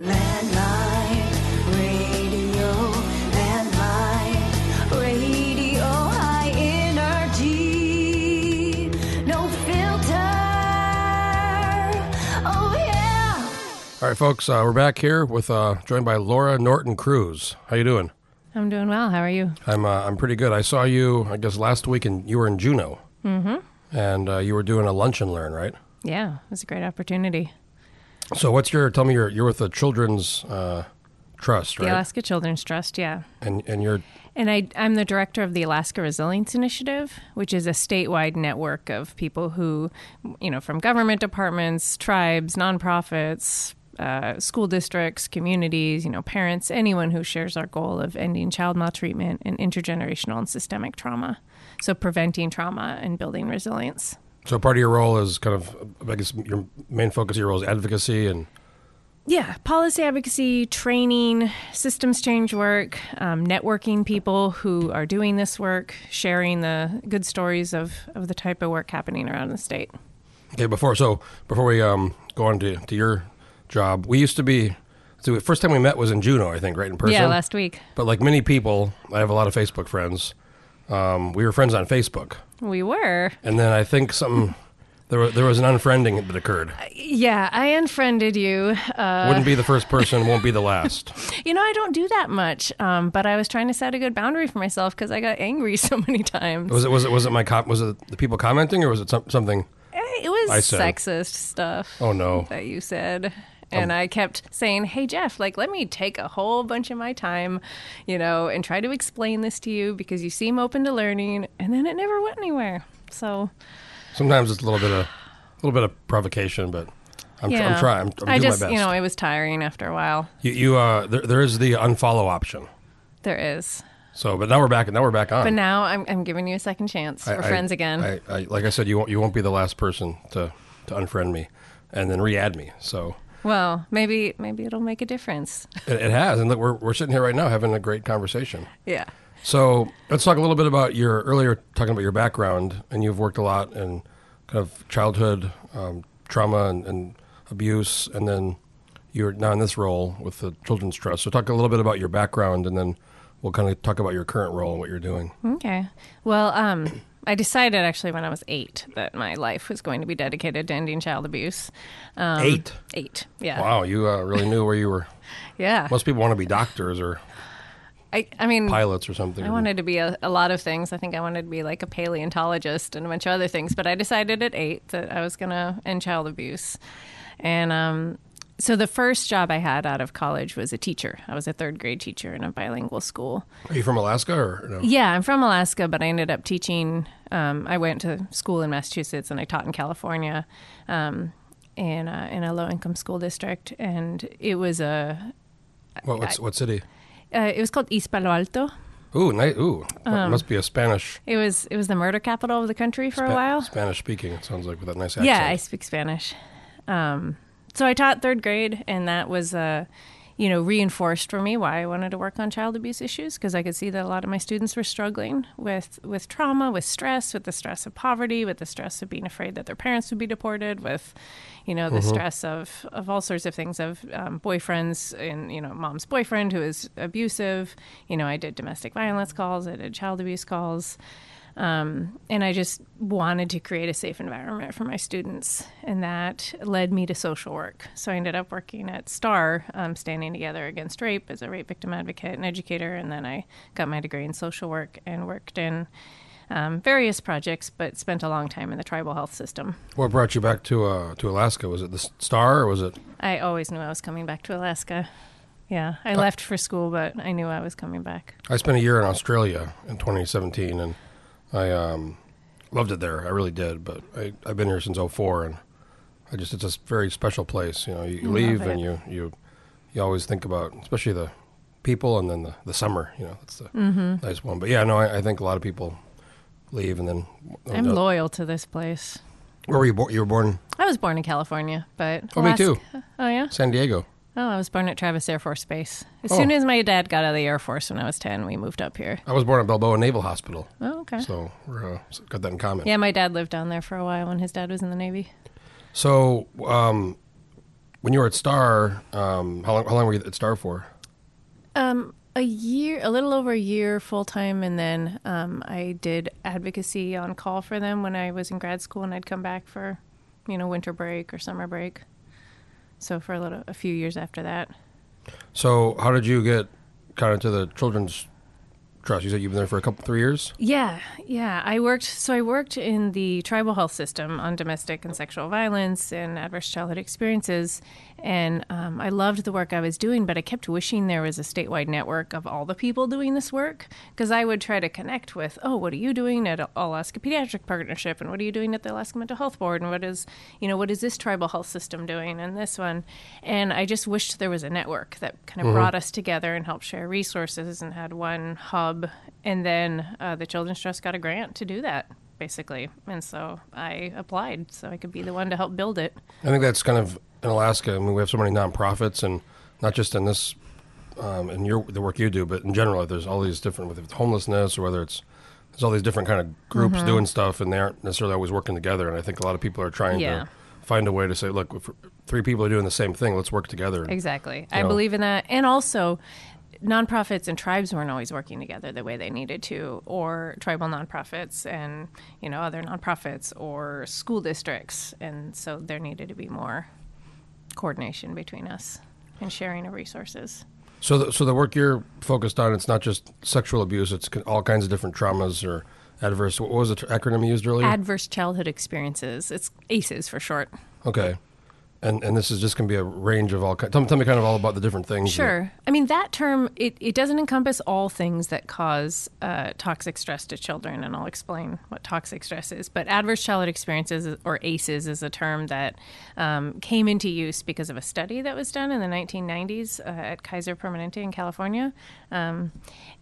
Landline radio, landline radio, high energy, no filter. Oh yeah. All right, folks, uh, we're back here with uh, joined by Laura Norton Cruz. How you doing? I'm doing well. How are you? I'm uh, I'm pretty good. I saw you, I guess, last week, and you were in Juneau, mm-hmm. and uh, you were doing a lunch and learn, right? Yeah, it was a great opportunity. So, what's your? Tell me, you're you're with the Children's uh, Trust, The right? Alaska Children's Trust, yeah. And and you're And I, I'm the director of the Alaska Resilience Initiative, which is a statewide network of people who, you know, from government departments, tribes, nonprofits, uh, school districts, communities, you know, parents, anyone who shares our goal of ending child maltreatment and intergenerational and systemic trauma. So, preventing trauma and building resilience. So part of your role is kind of I guess your main focus of your role is advocacy and Yeah, policy advocacy, training, systems change work, um, networking people who are doing this work, sharing the good stories of, of the type of work happening around the state. Okay, before so before we um, go on to, to your job, we used to be. So the first time we met was in Juneau, I think, right in person. Yeah, last week But like many people, I have a lot of Facebook friends. Um, we were friends on Facebook, we were. and then I think something there was, there was an unfriending that occurred. Yeah, I unfriended you. Uh, Wouldn't be the first person, won't be the last. you know, I don't do that much, um, but I was trying to set a good boundary for myself because I got angry so many times. Was it was it was it my com- was it the people commenting or was it some, something? Eh, It was I said- sexist stuff. Oh no! that you said. And I kept saying, "Hey Jeff, like let me take a whole bunch of my time, you know, and try to explain this to you because you seem open to learning." And then it never went anywhere. So, Sometimes it's a little bit of a little bit of provocation, but I'm, tr- yeah. I'm trying. I'm, I'm I doing just, my best. you know, it was tiring after a while. you, you uh, there, there is the unfollow option. There is. So, but now we're back. And now we're back on. But now I'm I'm giving you a second chance. I- We're I- friends again. I, I, like I said, you won't you won't be the last person to to unfriend me, and then re-add me. So well, maybe maybe it'll make a difference. it, it has, and look, we're we're sitting here right now having a great conversation. yeah. So let's talk a little bit about your earlier talking about your background, and you've worked a lot in kind of childhood um, trauma and, and abuse, and then you're now in this role with the Children's Trust. So talk a little bit about your background, and then we'll kind of talk about your current role and what you're doing. Okay. Well, um, I decided actually when I was eight that my life was going to be dedicated to ending child abuse. Um, Eight. Eight. Yeah. Wow, you uh, really knew where you were. Yeah. Most people want to be doctors or I, I mean, pilots or something. I wanted to be a, a lot of things. I think I wanted to be like a paleontologist and a bunch of other things. But I decided at eight that I was going to end child abuse. And um, so the first job I had out of college was a teacher. I was a third grade teacher in a bilingual school. Are you from Alaska or no? Yeah, I'm from Alaska, but I ended up teaching. Um, I went to school in Massachusetts and I taught in California um, in, a, in a low income school district. And it was a. What, what's, what city? Uh, it was called East Palo Alto. Ooh, nice. Ooh, Um, must be a Spanish. It was it was the murder capital of the country for a while. Spanish speaking. It sounds like with that nice accent. Yeah, I speak Spanish. Um, so I taught third grade, and that was, uh, you know, reinforced for me why I wanted to work on child abuse issues because I could see that a lot of my students were struggling with with trauma, with stress, with the stress of poverty, with the stress of being afraid that their parents would be deported, with, you know, the stress of of all sorts of things of um, boyfriends and you know, mom's boyfriend who is abusive. You know, I did domestic violence calls, I did child abuse calls. Um, and I just wanted to create a safe environment for my students, and that led me to social work. So I ended up working at STAR, um, Standing Together Against Rape, as a rape victim advocate and educator, and then I got my degree in social work and worked in um, various projects, but spent a long time in the tribal health system. What brought you back to uh, to Alaska? Was it the Star or was it? I always knew I was coming back to Alaska. Yeah, I left for school, but I knew I was coming back. I spent a year in Australia in 2017, and I um, loved it there. I really did. But I, I've been here since 04, and I just it's a very special place. You know, you, you leave and you you you always think about, especially the people, and then the, the summer. You know, that's the Mm-hmm. nice one. But yeah, no, I, I think a lot of people leave and then. I'm loyal to this place. Where were you born? You were born I was born in California, but Oh, me too. Oh yeah. San Diego. Oh, I was born at Travis Air Force Base. As Oh. soon as my dad got out of the Air Force when I was 10, we moved up here. I was born at Balboa Naval Hospital, Oh, okay. so we're uh, got that in common. Yeah, my dad lived down there for a while when his dad was in the Navy. So, um, when you were at Star, um, how long how long were you at Star for? Um, a year, a little over a year full time, and then um, I did advocacy on call for them when I was in grad school, and I'd come back for, you know, winter break or summer break. So for a little, a few years after that. So how did you get kind of to the children's You said you've been there for a couple three years. Yeah, yeah. I worked. So I worked in the tribal health system on domestic and sexual violence and adverse childhood experiences, and um, I loved the work I was doing. But I kept wishing there was a statewide network of all the people doing this work because I would try to connect with, oh, what are you doing at Alaska Pediatric Partnership, and what are you doing at the Alaska Mental Health Board, and what is, you know, what is this tribal health system doing, and this one, and I just wished there was a network that kind of brought us together and helped share resources and had one hub. And then uh, the Children's Trust got a grant to do that, basically. And so I applied so I could be the one to help build it. I think that's kind of in Alaska. I mean, we have so many nonprofits, and not just in this, um, in your the work you do, but in general, there's all these different whether it's homelessness or whether it's there's all these different kind of groups Mm-hmm. doing stuff, and they aren't necessarily always working together. And I think a lot of people are trying Yeah. to find a way to say, look, if three people are doing the same thing, let's work together. Exactly. I know. believe in that. And also, nonprofits and tribes weren't always working together the way they needed to, or tribal nonprofits and, you know, other nonprofits or school districts. And so there needed to be more coordination between us and sharing of resources. So, the, so the work you're focused on, it's not just sexual abuse; it's all kinds of different traumas or adverse. What was the acronym you used earlier? Adverse childhood experiences. It's ACEs for short. okay, and and this is just going to be a range of all. kinds. Tell tell me kind of all about the different things. that- Sure. I mean, that term, it, it doesn't encompass all things that cause uh, toxic stress to children, and I'll explain what toxic stress is. But adverse childhood experiences, or ACEs, is a term that um, came into use because of a study that was done in the 1990s uh, at Kaiser Permanente in California. Um,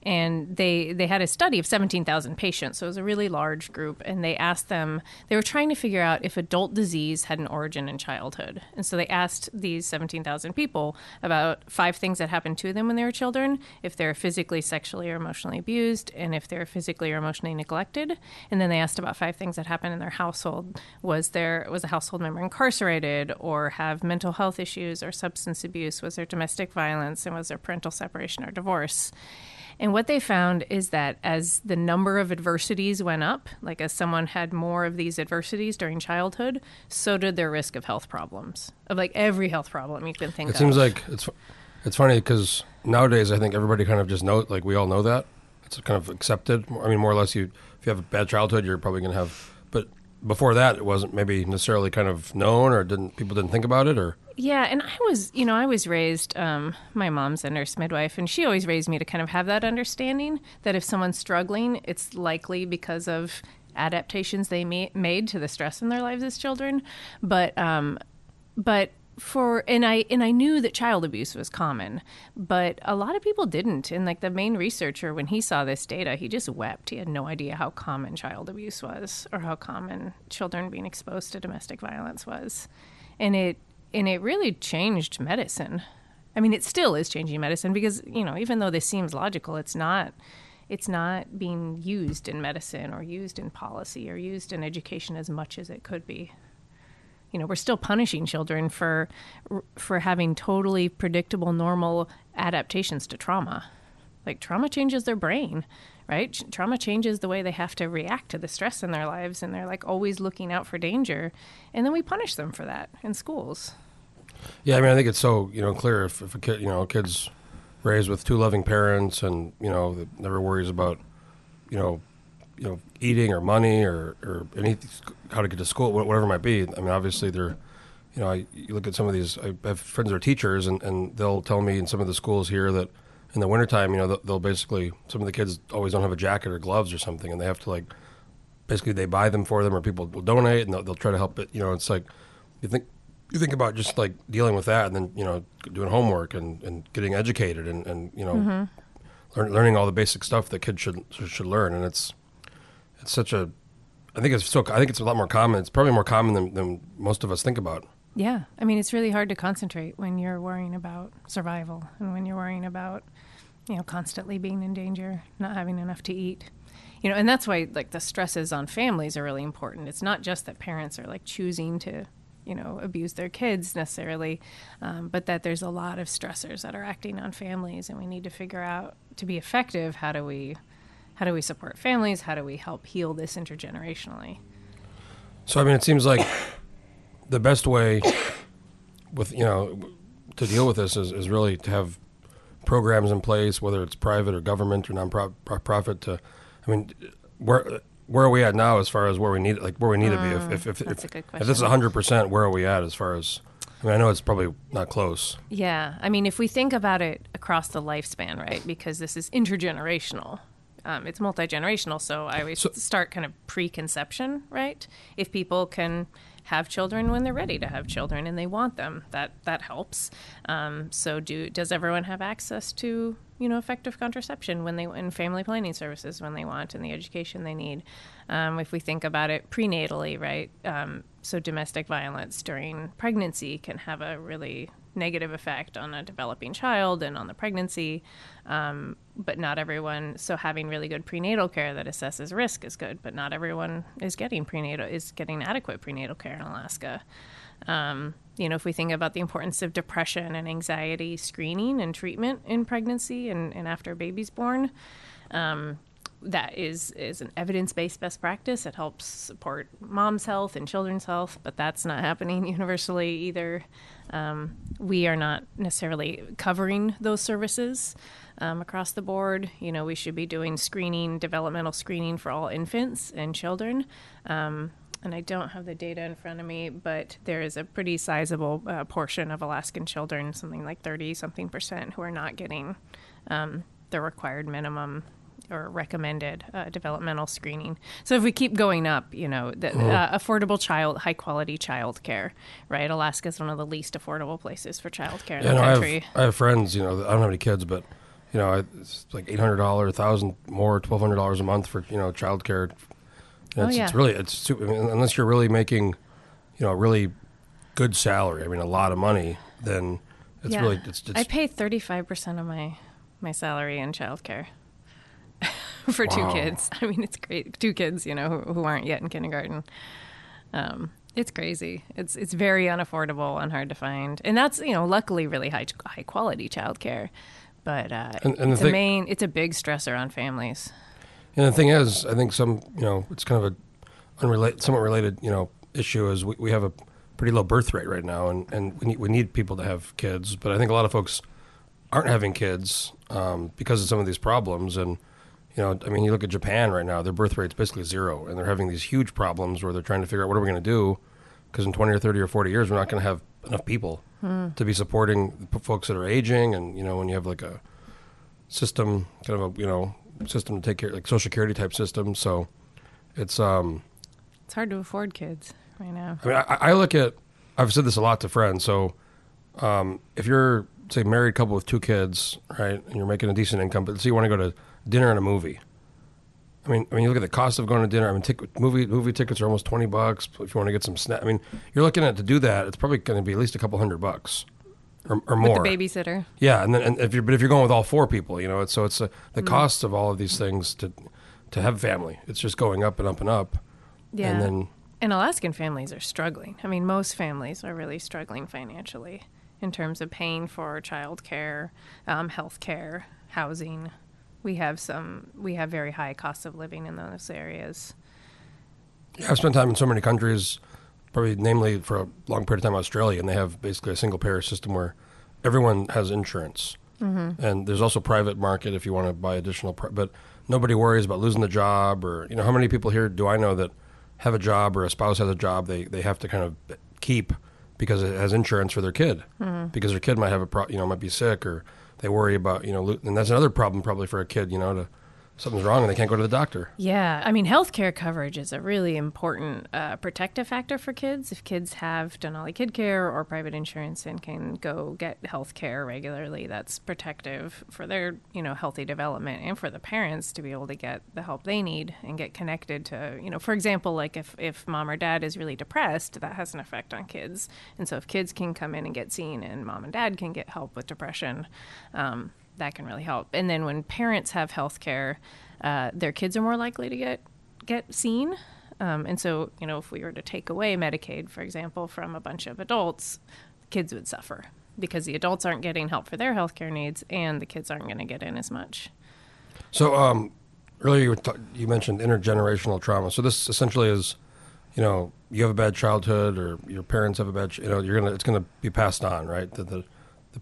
and they, they had a study of 17,000 patients, so it was a really large group, and they asked them, they were trying to figure out if adult disease had an origin in childhood. And so they asked these 17,000 people about five things that happened to them when they were children, if they're physically, sexually, or emotionally abused, and if they're physically or emotionally neglected. And then they asked about five things that happened in their household. Was there was a household member incarcerated, or have mental health issues, or substance abuse? Was there domestic violence, and was there parental separation or divorce? And what they found is that as the number of adversities went up, like as someone had more of these adversities during childhood, so did their risk of health problems, of like every health problem you can think It of. seems like it's it's funny because nowadays I think everybody kind of just know like we all know that it's kind of accepted. I mean, more or less, you if you have a bad childhood, you're probably going to have. Before that, it wasn't maybe necessarily kind of known, or didn't people didn't think about it, or Yeah, and I was, you know, I was raised. Um, my mom's a nurse midwife, and she always raised me to kind of have that understanding that if someone's struggling, it's likely because of adaptations they ma- made to the stress in their lives as children. But, um, but for and I and I knew that child abuse was common, but a lot of people didn't. And like the main researcher, when he saw this data, he just wept. He had no idea how common child abuse was, or how common children being exposed to domestic violence was, and it and it really changed medicine. I mean, it still is changing medicine because you know, even though this seems logical, it's not. It's not being used in medicine or used in policy or used in education as much as it could be you know we're still punishing children for for having totally predictable normal adaptations to trauma like trauma changes their brain right trauma changes the way they have to react to the stress in their lives and they're like always looking out for danger and then we punish them for that in schools yeah. I mean, I think it's so you know clear if, if a kid you know kid's raised with two loving parents and you know never worries about you know you know eating or money or or any how to get to school whatever it might be. I mean, obviously they're you know I you look at some of these. I have friends that are teachers and and they'll tell me in some of the schools here that in the wintertime, you know, they'll, they'll basically some of the kids always don't have a jacket or gloves or something, and they have to like basically they buy them for them or people will donate and they'll, they'll try to help it. You know, it's like you think you think about just like dealing with that and then you know doing homework and, and getting educated and, and you know mm-hmm. learn, learning all the basic stuff that kids should should learn and it's it's such a I think it's so I think it's a lot more common. It's probably more common than, than most of us think about. yeah i mean it's really hard to concentrate when you're worrying about survival and when you're worrying about you know constantly being in danger not having enough to eat you know and that's why like the stresses on families are really important it's not just that parents are like choosing to you know, abuse their kids necessarily, um, but that there's a lot of stressors that are acting on families, and we need to figure out to be effective how do we how do we support families? How do we help heal this intergenerationally? So I mean, it seems like the best way with you know to deal with this is, is really to have programs in place, whether it's private or government or nonprofit. To, I mean, where where are we at now as far as where we need like where we need to be? If if if, if, if this is hundred percent, where are we at as far as? I mean, I know it's probably not close. Yeah, I mean, if we think about it across the lifespan, right? Because this is intergenerational. Um, it's multi generational, so I always So- start kind of preconception, right? If people can have children when they're ready to have children and they want them, that that helps. Um, so, do does everyone have access to you know effective contraception when they and family planning services when they want and the education they need? Um, if we think about it prenatally, right? Um, so, domestic violence during pregnancy can have a really negative effect on a developing child and on the pregnancy. Um, but not everyone. So having really good prenatal care that assesses risk is good, but not everyone is getting prenatal is getting adequate prenatal care in Alaska. Um, you know, if we think about the importance of depression and anxiety screening and treatment in pregnancy and, and after a baby's born, um, that is is an evidence-based best practice. It helps support mom's health and children's health, but that's not happening universally either. Um, we are not necessarily covering those services um, across the board. You know, we should be doing screening, developmental screening for all infants and children. Um, and I don't have the data in front of me, but there is a pretty sizable uh, portion of Alaskan children, something like 30 something percent, who are not getting um, the required minimum or recommended uh, developmental screening. So if we keep going up, you know, the, uh, affordable child, high quality child care, right? Alaska is one of the least affordable places for child care in Yeah, the no, I country. have I have friends. You know, I don't have any kids, but you know, I, it's like eight hundred dollars, thousand more, twelve hundred dollars a month for you know childcare. And Oh, it's, yeah. it's really it's super, I mean, unless you're really making, you know, a really good salary. I mean, a lot of money. Then it's Yeah. really it's, it's I pay 35% of my, my salary in childcare for two kids. I mean, it's great. Two kids, you know, who, who aren't yet in kindergarten. Um, it's crazy. It's it's very unaffordable and hard to find. And that's, you know, luckily really high high quality childcare. But uh, And- and the thing- main it's a big stressor on families. And the thing is, I think some, you know, it's kind of a unrelated, somewhat related, you know, issue is we, we have a pretty low birth rate right now, and, and we need we need people to have kids, but I think a lot of folks aren't having kids um, because of some of these problems, and you know, I mean, you look at Japan right now, their birth rate's basically zero, and they're having these huge problems where they're trying to figure out what are we going to do, because in twenty or thirty or forty years, we're not going to have enough people to be supporting the folks that are aging, and you know, when you have like a system, kind of a you know system to take care, like social security type system. So it's um, It's hard to afford kids right now. I mean, I, I look at, I've said this a lot to friends. So um, if you're say married couple with two kids, right, and you're making a decent income, but say you want to go to dinner and a movie. I mean, I mean, you look at the cost of going to dinner. I mean, tic- movie movie tickets are almost twenty bucks. If you want to get some snack, I mean, you're looking at to do that. It's probably going to be at least a couple hundred bucks, or, or more. With the babysitter. Yeah, and then and if you're but if you're going with all four people, you know, it's so it's uh the cost of all of these things to to have family. It's just going up and up and up. Yeah. And then And Alaskan families are struggling. I mean, most families are really struggling financially in terms of paying for child care, um, health care, housing. We have some, we have very high costs of living in those areas. yeah, I've spent time in so many countries, probably namely for a long period of time Australia, and they have basically a single payer system where everyone has insurance. Mm-hmm. And there's also private market if you want to buy additional, pri- but nobody worries about losing the job or you know how many people here do I know that have a job or a spouse has a job they they have to kind of keep because it has insurance for their kid because their kid might have a pro, you know might be sick or they worry about you know and that's another problem probably for a kid you know to something's wrong and they can't go to the doctor. Yeah, I mean, healthcare coverage is a really important uh, protective factor for kids. If kids have Denali Kid Care or private insurance and can go get health care regularly, that's protective for their, you know, healthy development and for the parents to be able to get the help they need and get connected to, you know, for example, like if, if mom or dad is really depressed, that has an effect on kids. And so if kids can come in and get seen and mom and dad can get help with depression, um, that can really help. And then when parents have health care, uh, their kids are more likely to get get seen Um, and so, you know, if we were to take away Medicaid, for example, from a bunch of adults, kids would suffer because the adults aren't getting help for their healthcare needs and the kids aren't going to get in as much. So um, earlier you, you mentioned intergenerational trauma. So this essentially is, you know, you have a bad childhood or your parents have a bad, ch- you know, you're gonna it's gonna be passed on, right? The, the,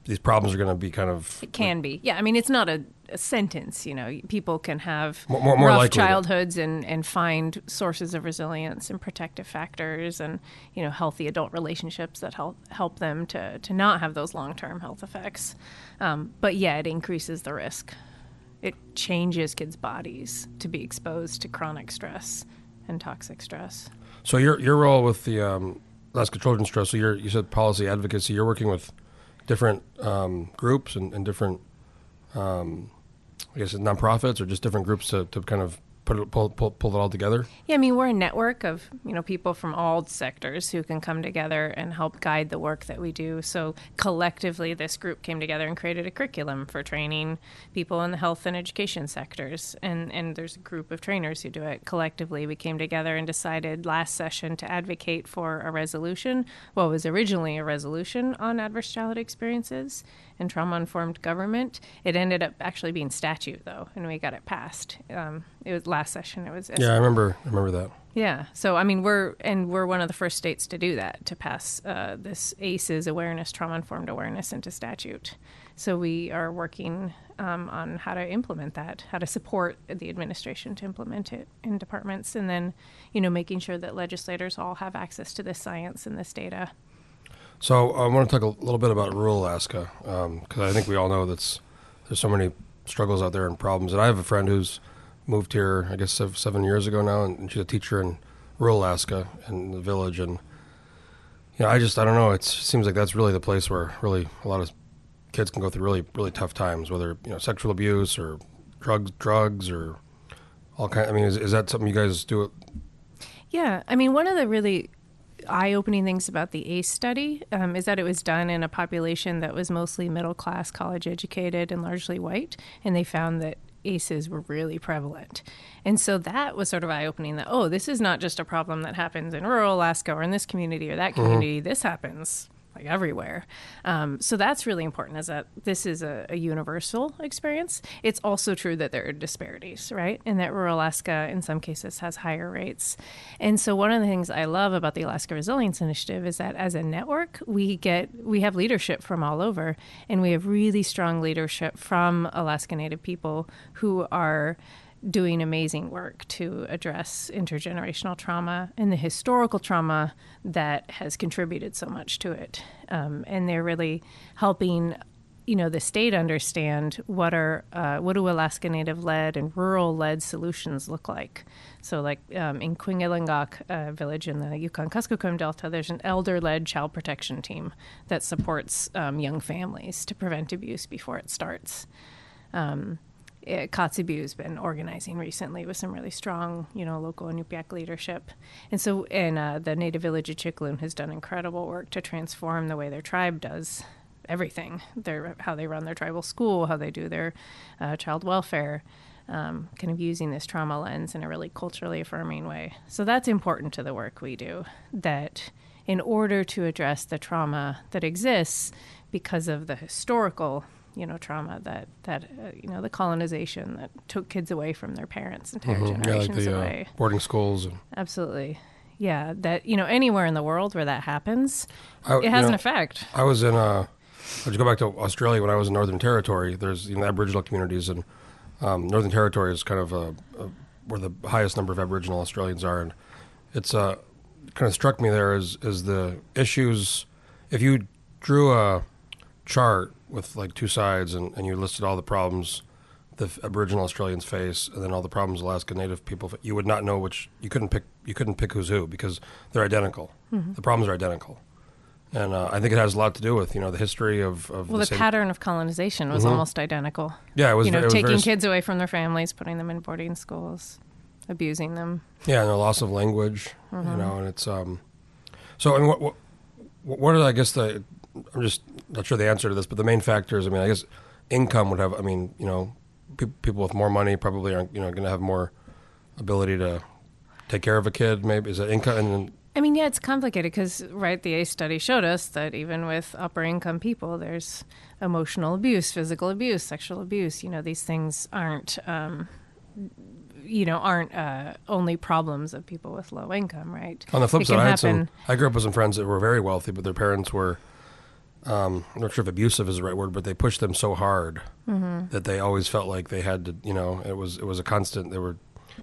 these problems are gonna be kind of It can be. Yeah, I mean, it's not a, a sentence. You know, people can have More- more- more rough to- childhoods and, and find sources of resilience and protective factors and, you know, healthy adult relationships that help help them to, to not have those long term health effects. Um, but yeah, it increases the risk. It changes kids' bodies to be exposed to chronic stress and toxic stress. So your your role with the um, Alaska Children's Trust. So you're you said policy advocacy. You're working with different um, groups and, and different, um, I guess, nonprofits or just different groups to, to kind of put it, pull, pull pull it all together. Yeah, I mean, we're a network of, you know, people from all sectors who can come together and help guide the work that we do. So collectively, this group came together and created a curriculum for training people in the health and education sectors. And, and there's a group of trainers who do it. Collectively, we came together and decided last session to advocate for a resolution. What was originally a resolution on adverse childhood experiences and trauma informed government. It ended up actually being statute, though, and we got it passed. Um, it was last session. It was Yeah, I remember. I remember that. yeah. So I mean, we're and we're one of the first states to do that to pass uh, this ACEs awareness, trauma informed awareness, into statute. So we are working um, on how to implement that, how to support the administration to implement it in departments, and then you know making sure that legislators all have access to this science and this data. So I want to talk a little bit about rural Alaska because I think we all know that's there's so many struggles out there and problems. And I have a friend who's moved here, I guess seven years ago now, and she's a teacher in rural Alaska in the village. And you know, I just I don't know. It seems like that's really the place where really a lot of kids can go through really really tough times, whether you know sexual abuse or drugs drugs or all kind. I mean, is, is that something you guys do? Yeah, I mean, one of the really eye-opening things about the ACE study um, is that it was done in a population that was mostly middle-class, college-educated, and largely white, and they found that ACEs were really prevalent. And so that was sort of eye-opening that oh, this is not just a problem that happens in rural Alaska or in this community or that mm-hmm. community. This happens everywhere. Um, so that's really important is that this is a, a universal experience. It's also true that there are disparities, right? And that rural Alaska in some cases has higher rates. And so one of the things I love about the Alaska Resilience Initiative is that as a network, we get we have leadership from all over and we have really strong leadership from Alaska Native people who are doing amazing work to address intergenerational trauma and the historical trauma that has contributed so much to it. Um, and they're really helping, you know, the state understand what are uh, what do Alaska Native led and rural led solutions look like. So, like um, in Kwigillingok uh, village in the Yukon Kuskokwim Delta, there's an elder led child protection team that supports um, young families to prevent abuse before it starts. Um, uh, Kotzebue has been organizing recently with some really strong, you know, local Inupiaq leadership. And so, and uh, the native village of Chickaloon has done incredible work to transform the way their tribe does everything their how they run their tribal school, how they do their uh, child welfare. Um, kind of using this trauma lens in a really culturally affirming way. So that's important to the work we do. That in order to address the trauma that exists because of the historical you know trauma that that uh, you know the colonization that took kids away from their parents entire Mhm. Yeah, like generations the uh, away boarding schools. And, absolutely yeah that you know anywhere in the world where that happens I- it has an effect I was in uh I just go back to Australia when I was in Northern Territory. There's you know Aboriginal communities and um, Northern Territory is kind of a, a, where the highest number of Aboriginal Australians are, and it's uh kind of struck me there is is the issues. If you drew a chart with like two sides and, and you listed all the problems the Aboriginal Australians face, and then all the problems Alaska Native people, you would not know which you couldn't pick. You couldn't pick who's who because they're identical. The problems are identical, and uh, I think it has a lot to do with you know the history of, of well the, same- pattern of colonization was almost identical Yeah, it was. you know taking very, kids away from their families putting them in boarding schools abusing them Yeah, and the loss of language, Mm-hmm. you know, and it's um. So I mean, what what what are I guess the I'm just not sure the answer to this, but the main factors. I mean, I guess income would have. I mean, you know, pe- people with more money probably aren't you know going to have more ability to take care of a kid? Maybe is it income? And then, I mean, yeah, it's complicated because, right, the ACE study showed us that even with upper income people, there's emotional abuse, physical abuse, sexual abuse. You know, these things aren't, um, you know, aren't uh, only problems of people with low income, right? on the flip It side, I had some. I grew up with some friends that were very wealthy, but their parents were. Um, I'm not sure if abusive is the right word, but they pushed them so hard Mm-hmm. that they always felt like they had to. You know, it was it was a constant. They were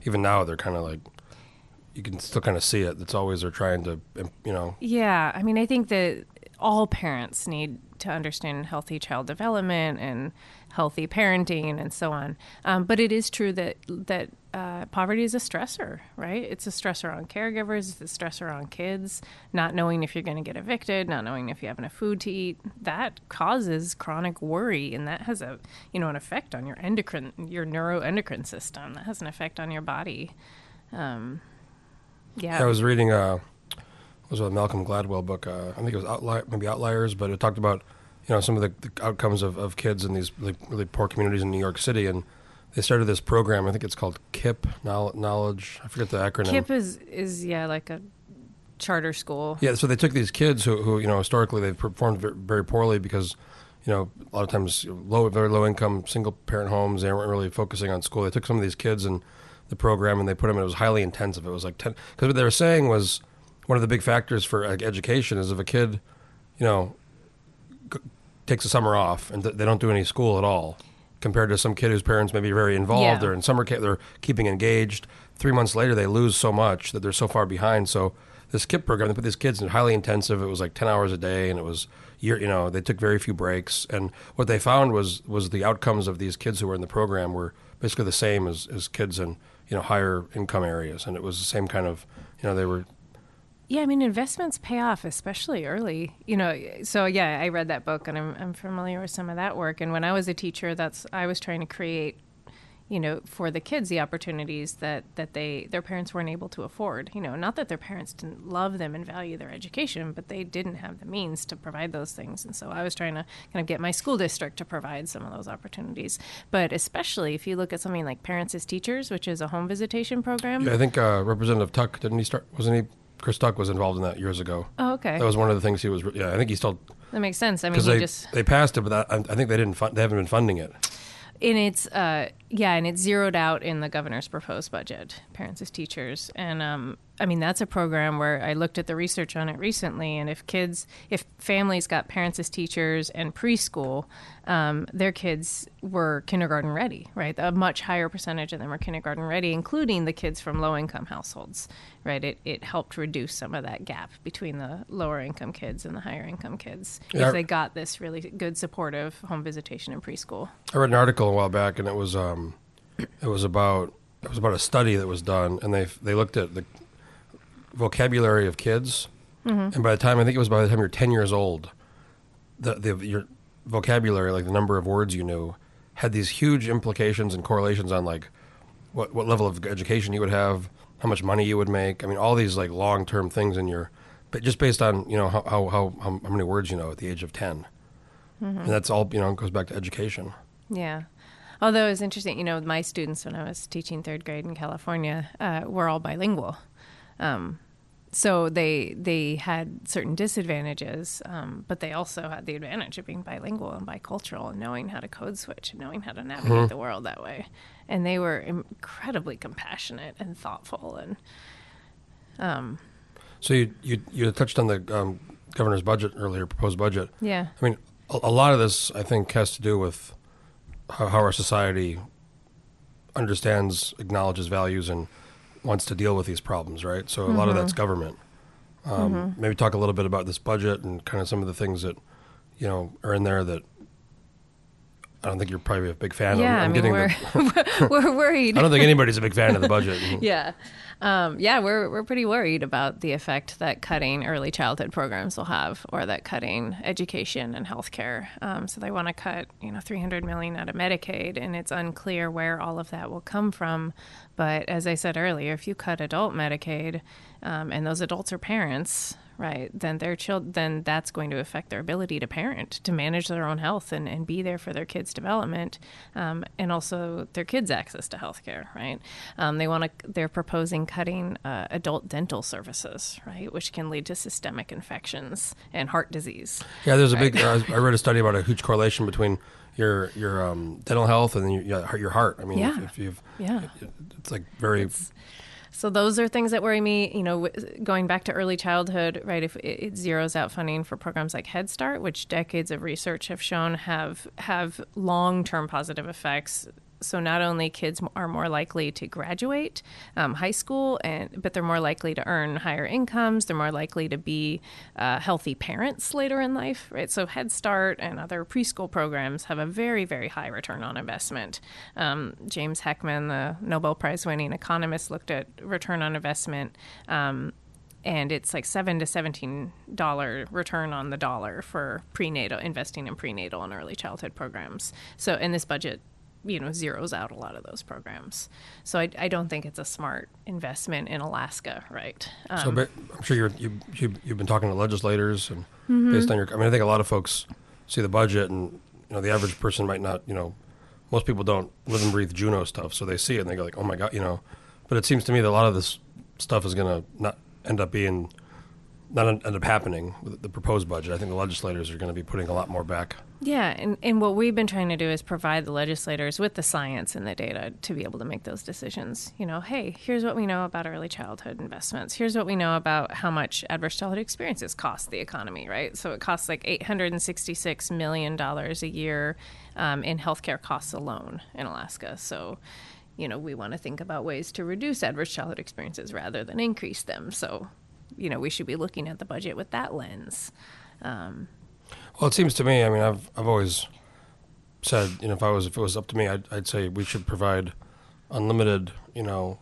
even now they're kind of like you can still kind of see it. It's always they're trying to. You know, Yeah, I mean, I think that all parents need to understand healthy child development and healthy parenting and so on. Um, but it is true that that uh, poverty is a stressor, right? It's a stressor on caregivers. It's a stressor on kids. Not knowing if you're going to get evicted, not knowing if you have enough food to eat, that causes chronic worry, and that has a you know an effect on your endocrine, your neuroendocrine system. That has an effect on your body. Um, yeah. I was reading uh was a Malcolm Gladwell book. Uh, I think it was Outli- maybe Outliers, but it talked about you know some of the, the outcomes of, of kids in these really, really poor communities in New York City, and they started this program. I think it's called KIPP Knowledge. I forget the acronym. KIPP is is yeah like a charter school. Yeah, so they took these kids who, who you know historically they've performed very, poorly because you know a lot of times low, very low income single parent homes. They weren't really focusing on school. They took some of these kids and the program and they put them. It was highly intensive. It was like ten because what they were saying was one of the big factors for like, education is if a kid, you know, takes a summer off and th- they don't do any school at all. Compared to some kid whose parents may be very involved, Yeah. they're in summer camp, they're keeping engaged. Three months later, they lose so much that they're so far behind. So this KIPP program, they put these kids in highly intensive. It was like ten hours a day, and it was year. You know, they took very few breaks. And what they found was was the outcomes of these kids who were in the program were basically the same as, as kids in you know higher income areas, and it was the same kind of you know they were Yeah, I mean investments pay off, especially early. You know, so yeah, I read that book and I'm I'm familiar with some of that work. And when I was a teacher, that's I was trying to create, you know, for the kids the opportunities that that they their parents weren't able to afford. You know, not that their parents didn't love them and value their education, but they didn't have the means to provide those things. And so I was trying to kind of get my school district to provide some of those opportunities. But especially if you look at something like Parents as Teachers, which is a home visitation program. I think uh, Representative Tuck didn't he start? Wasn't he? Chris Tuck was involved in that years ago. Oh, okay. That was one of the things he was. Yeah, I think he still That makes sense. I mean, he they just they passed it, but that, I, I think they didn't. Fund, they haven't been funding it. and it's uh yeah and it's zeroed out in the governor's proposed budget parents as teachers and um i mean that's a program where i looked at the research on it recently and if kids if families got parents as teachers and preschool um, their kids were kindergarten ready right? A much higher percentage of them were kindergarten ready including the kids from low income households right? It, it helped reduce some of that gap between the lower income kids and the higher income kids Yeah. if they got this really good supportive home visitation in preschool. I read an article a while back, and it was um, it was about it was about a study that was done, and they they looked at the vocabulary of kids, and by the time I think it was by the time you're ten years old, the the your vocabulary, like the number of words you knew, had these huge implications and correlations on like what what level of education you would have, how much money you would make. I mean, all these like long term things in your, but just based on you know how how how, how many words you know at the age of 10 and that's all you know goes back to education. Yeah. Although it was interesting, you know, my students when I was teaching third grade in California uh, were all bilingual, um, so they they had certain disadvantages, um, but they also had the advantage of being bilingual and bicultural and knowing how to code switch and knowing how to navigate the world that way. And they were incredibly compassionate and thoughtful and Um, So you you, you touched on the um, governor's budget earlier, proposed budget. yeah, I mean, a, a lot of this I think has to do with how, how our society understands, acknowledges values, and wants to deal with these problems. Right. So a lot of that's government. Um, Maybe talk a little bit about this budget and kind of some of the things that you know are in there that I don't think you're probably a big fan yeah. of. I I'm mean, getting we're the, we're worried. I don't think anybody's a big fan of the budget. yeah. Um, yeah, we're, we're pretty worried about the effect that cutting early childhood programs will have or that cutting education and healthcare. Um, so they want to cut, you know, 300 million out of Medicaid and it's unclear where all of that will come from. But as I said earlier, if you cut adult Medicaid um, and those adults are parents, right, then their child, then that's going to affect their ability to parent, to manage their own health, and, and be there for their kids' development, um, and also their kids' access to healthcare, right? Um, they want to, they're proposing cutting uh, adult dental services, right, which can lead to systemic infections and heart disease. Yeah, there's a big. Uh, I read a study about a huge correlation between your your um, dental health and your, your your heart. I mean, Yeah. if, if you've, Yeah. it's like very. So those are things that worry me. You know, going back to early childhood, right? If it, zeroes out funding for programs like Head Start, which decades of research have shown have have long term positive effects. So not only kids are more likely to graduate um, high school, and but they're more likely to earn higher incomes. They're more likely to be uh, healthy parents later in life, right? So Head Start and other preschool programs have a very very high return on investment. Um, James Heckman, the Nobel Prize winning economist, looked at return on investment. Um, and it's like seven to seventeen dollar return on the dollar for prenatal investing in prenatal and early childhood programs. So, and this budget, you know, zeroes out a lot of those programs. So, I, I don't think it's a smart investment in Alaska, right? Um, So, but I'm sure you're, you you you've been talking to legislators and Mm-hmm. based on your. I mean, I think a lot of folks see the budget and you know the average person might not. You know, most people don't live and breathe Juneau stuff, so they see it and they go like, oh my god, you know. But it seems to me that a lot of this stuff is going to not end up being not end up happening with the proposed budget. I think the legislators are going to be putting a lot more back. Yeah, and, and what we've been trying to do is provide the legislators with the science and the data to be able to make those decisions. You know, hey, here's what we know about early childhood investments. Here's what we know about how much adverse childhood experiences cost the economy, right? So it costs like $866 million a year um, in healthcare costs alone in Alaska. So, you know, we want to think about ways to reduce adverse childhood experiences rather than increase them. So, you know, we should be looking at the budget with that lens. Um, Well, it seems to me. I mean, I've I've always said, you know, if I was if it was up to me, I'd, I'd say we should provide unlimited, you know,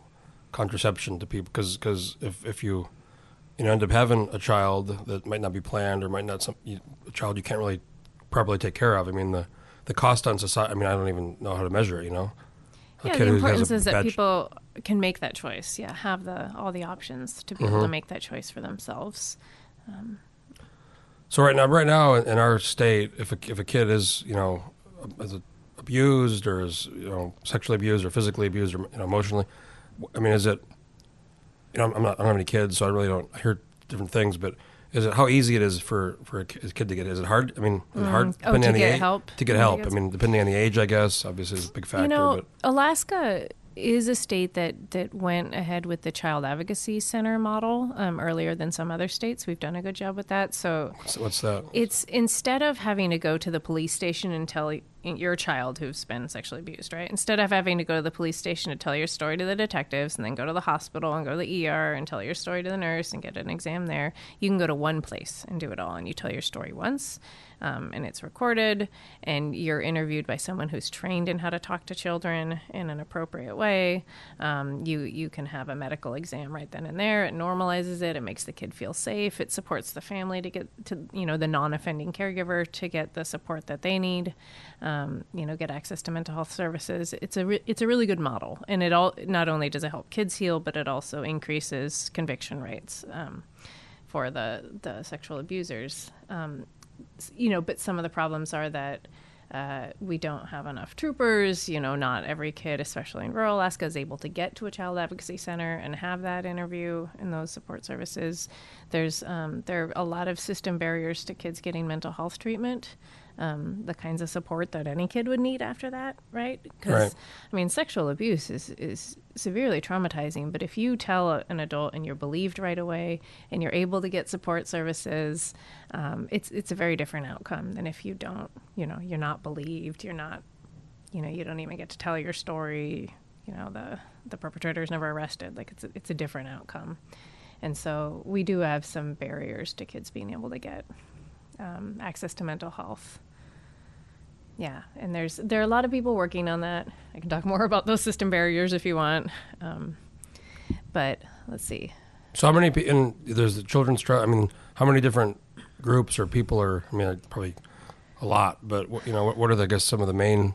contraception to people because because if if you you know end up having a child that might not be planned or might not some you, a child you can't really properly take care of. I mean, the the cost on society. I mean, I don't even know how to measure it. You know, a yeah, the who has a importance is that people can make that choice. Yeah, have the all the options to be able to mm-hmm. make that choice for themselves. Um, So right now, right now in our state, if a, if a kid is you know is abused or is you know sexually abused or physically abused or you know, emotionally, I mean, is it? You know, I'm not. I don't have any kids, so I really don't I hear different things. But is it how easy it is for for a kid to get? Is it hard? I mean, is it hard mm. Oh, to on the get age, help? To get I help. think I mean, depending on the age, I guess obviously is a big factor. you know, but Alaska is a state that that went ahead with the child advocacy center model um, earlier than some other states. We've done a good job with that. So what's, what's that? it's instead of having to go to the police station and tell your child who's been sexually abused, right? Instead of having to go to the police station to tell your story to the detectives and then go to the hospital and go to the ER and tell your story to the nurse and get an exam there, you can go to one place and do it all. And you tell your story once, um, and it's recorded, and you're interviewed by someone who's trained in how to talk to children in an appropriate way. Um, you you can have a medical exam right then and there. It normalizes it. It makes the kid feel safe. It supports the family to get to you know the non-offending caregiver to get the support that they need. Um, you know, get access to mental health services. It's a re- it's a really good model, and it all not only does it help kids heal, but it also increases conviction rates um, for the the sexual abusers. Um, you know, but some of the problems are that uh, we don't have enough troopers. You know, not every kid, especially in rural Alaska, is able to get to a child advocacy center and have that interview and those support services. There's um, there are a lot of system barriers to kids getting mental health treatment. Um, the kinds of support that any kid would need after that, right? Because Right. I mean, sexual abuse is, is severely traumatizing, but if you tell a- an adult and you're believed right away and you're able to get support services, um, it's it's a very different outcome than if you don't. You know, you're not believed. You're not. You know, you don't even get to tell your story. You know, the the perpetrator is never arrested. Like it's a, it's a different outcome, and so we do have some barriers to kids being able to get um, access to mental health. Yeah, and there's there are a lot of people working on that. I can talk more about those system barriers if you want. Um, but let's see. So how many? And there's the children's trial. I mean, how many different groups or people are? I mean, probably a lot. But what, you know, what, what are the, I guess some of the main?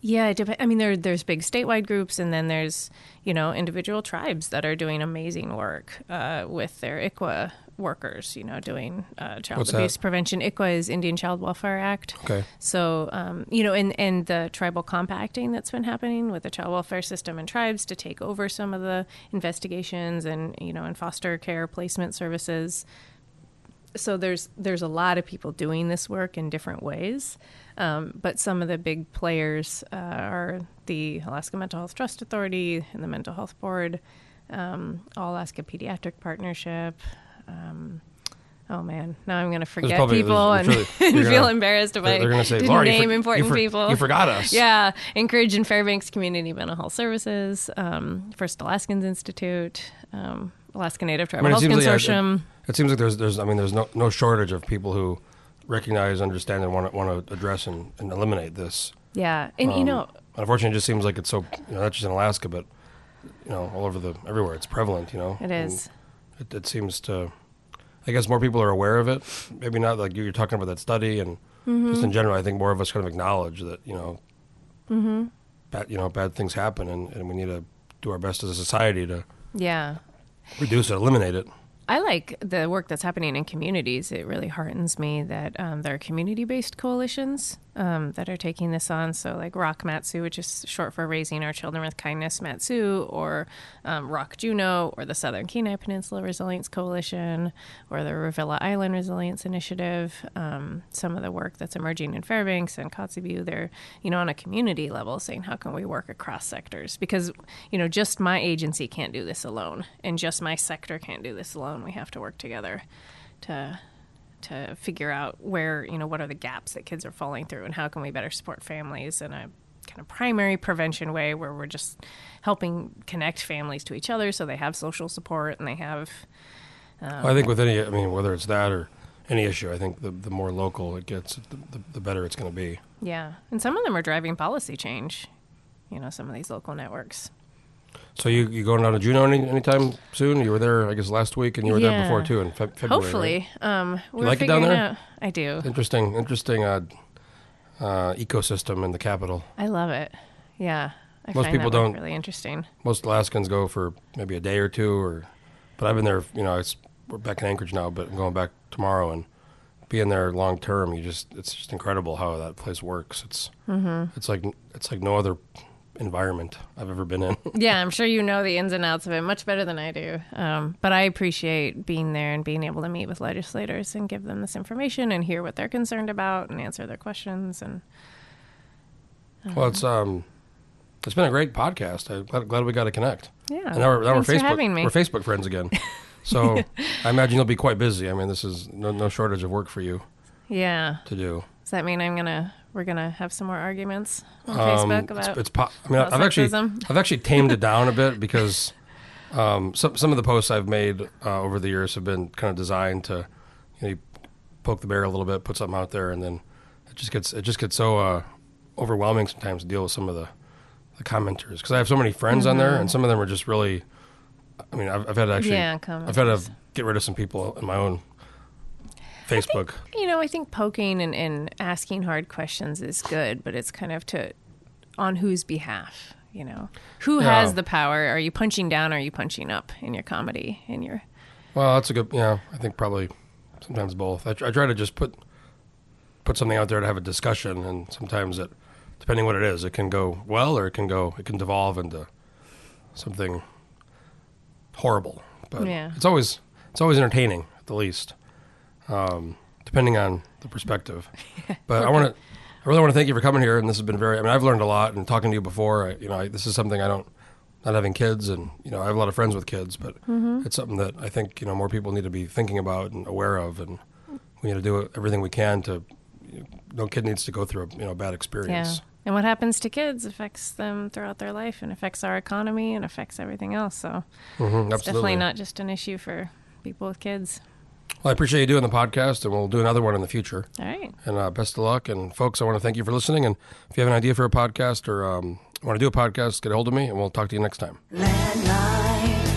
Yeah, it dep- I mean, there there's big statewide groups, and then there's you know individual tribes that are doing amazing work uh, with their ICWA workers, you know, doing uh, child What's that? abuse prevention. ICWA is Indian Child Welfare Act. Okay. So, um, you know, and, and the tribal compacting that's been happening with the child welfare system and tribes to take over some of the investigations and, you know, and foster care placement services. So there's there's a lot of people doing this work in different ways, um, but some of the big players uh, are the Alaska Mental Health Trust Authority and the Mental Health Board, um, All Alaska Pediatric Partnership. Um, oh man, now I'm going to forget probably- people and, really- and you're feel embarrassed if I they're say, didn't Laura, you name for- important you for- people. You forgot us. Yeah, Anchorage and Fairbanks Community Mental Health Services, um, First Alaskans Institute, um, Alaska Native Tribal I mean, Health like, Consortium. it, it seems like there's, there's, I mean, there's no, no shortage of people who recognize, understand, and want to, want to address and, and eliminate this. yeah, and you Um, know, unfortunately, it just seems like it's so, you know, not just in Alaska, but you know, all over the everywhere. It's prevalent. You know, it is. And It, it seems to. I guess more people are aware of it. Maybe not like you- you're talking about that study, and Mm-hmm. just in general, I think more of us kind of acknowledge that you know, Mm-hmm. bad you know bad things happen, and, and we need to do our best as a society to Yeah. reduce it, eliminate it. I like the work that's happening in communities. It really heartens me that um, there are community based coalitions um, that are taking this on. So, like Rock Mat-Su, which is short for Raising Our Children with Kindness Mat-Su, or um, Rock Juneau, or the Southern Kenai Peninsula Resilience Coalition, or the Revilla Island Resilience Initiative. Um, some of the work that's emerging in Fairbanks and Kotzebue, they're, you know, on a community level saying, how can we work across sectors? Because, you know, just my agency can't do this alone, and just my sector can't do this alone. We have to work together to to figure out where you know what are the gaps that kids are falling through and how can we better support families in a kind of primary prevention way where we're just helping connect families to each other so they have social support and they have um, Well, I think with any, I mean, whether it's that or any issue, I think the the more local it gets, the, the, the better it's going to be. yeah and some of them are driving policy change you know some of these local networks So you you going down to Juneau any, anytime soon? You were there, I guess, last week, and you were there before too in Feb- February. right? hopefully um we're like it down there? out i do Interesting, interesting uh, uh, ecosystem in the capital. i love it yeah I Most people don't- really interesting Most Alaskans go for maybe a day or two, or but I've been there. You know, it's we're back in Anchorage now, but I'm going back tomorrow and being there long term. You just it's just incredible how that place works. It's Mm-hmm. it's like it's like no other environment I've ever been in. Yeah, I'm sure you know the ins and outs of it much better than I do. Um, but I appreciate being there and being able to meet with legislators and give them this information and hear what they're concerned about and answer their questions. And well, it's um, it's been a great podcast. I'm glad, glad we got to connect. yeah, And now we're, now we're Facebook me. we're Facebook friends again. So I imagine you'll be quite busy. I mean, this is no, no shortage of work for you yeah, to do. does that mean I'm gonna we're gonna have some more arguments on Um, Facebook about? it's po- I mean, I've actually? I've actually tamed it down a bit because um, some some of the posts I've made uh, over the years have been kind of designed to you, know, poke the bear a little bit, put something out there, and then it just gets it just gets so uh, overwhelming sometimes to deal with some of the the commenters because I have so many friends on there, and some of them are just really. I mean, I've, I've had to actually Yeah, I've had to get rid of some people in my own Facebook. you know, I think poking and, and asking hard questions is good, but it's kind of to on whose behalf. You know, who Yeah. has the power? Are you punching down? or Are you punching up in your comedy? In your Well, that's a good. Yeah, I think probably sometimes both. I, I try to just put put something out there to have a discussion, and sometimes it, depending what it is, it can go well or it can go it can devolve into something horrible. But Yeah. it's always it's always entertaining at the least, um, depending on the perspective. But I want to. I really want to thank you for coming here, and this has been very. I mean, I've learned a lot, and talking to you before, I, you know, I, this is something I don't, not having kids, and you know, I have a lot of friends with kids, but it's something that I think you know more people need to be thinking about and aware of, and we need to do everything we can to. You know, no kid needs to go through a you know bad experience. yeah. And what happens to kids affects them throughout their life and affects our economy and affects everything else. So Mhm, it's definitely not just an issue for people with kids. Well, I appreciate you doing the podcast, and we'll do another one in the future. All right. And uh, best of luck. And folks, I want to thank you for listening. And if you have an idea for a podcast or um, want to do a podcast, get a hold of me, and we'll talk to you next time. Landline.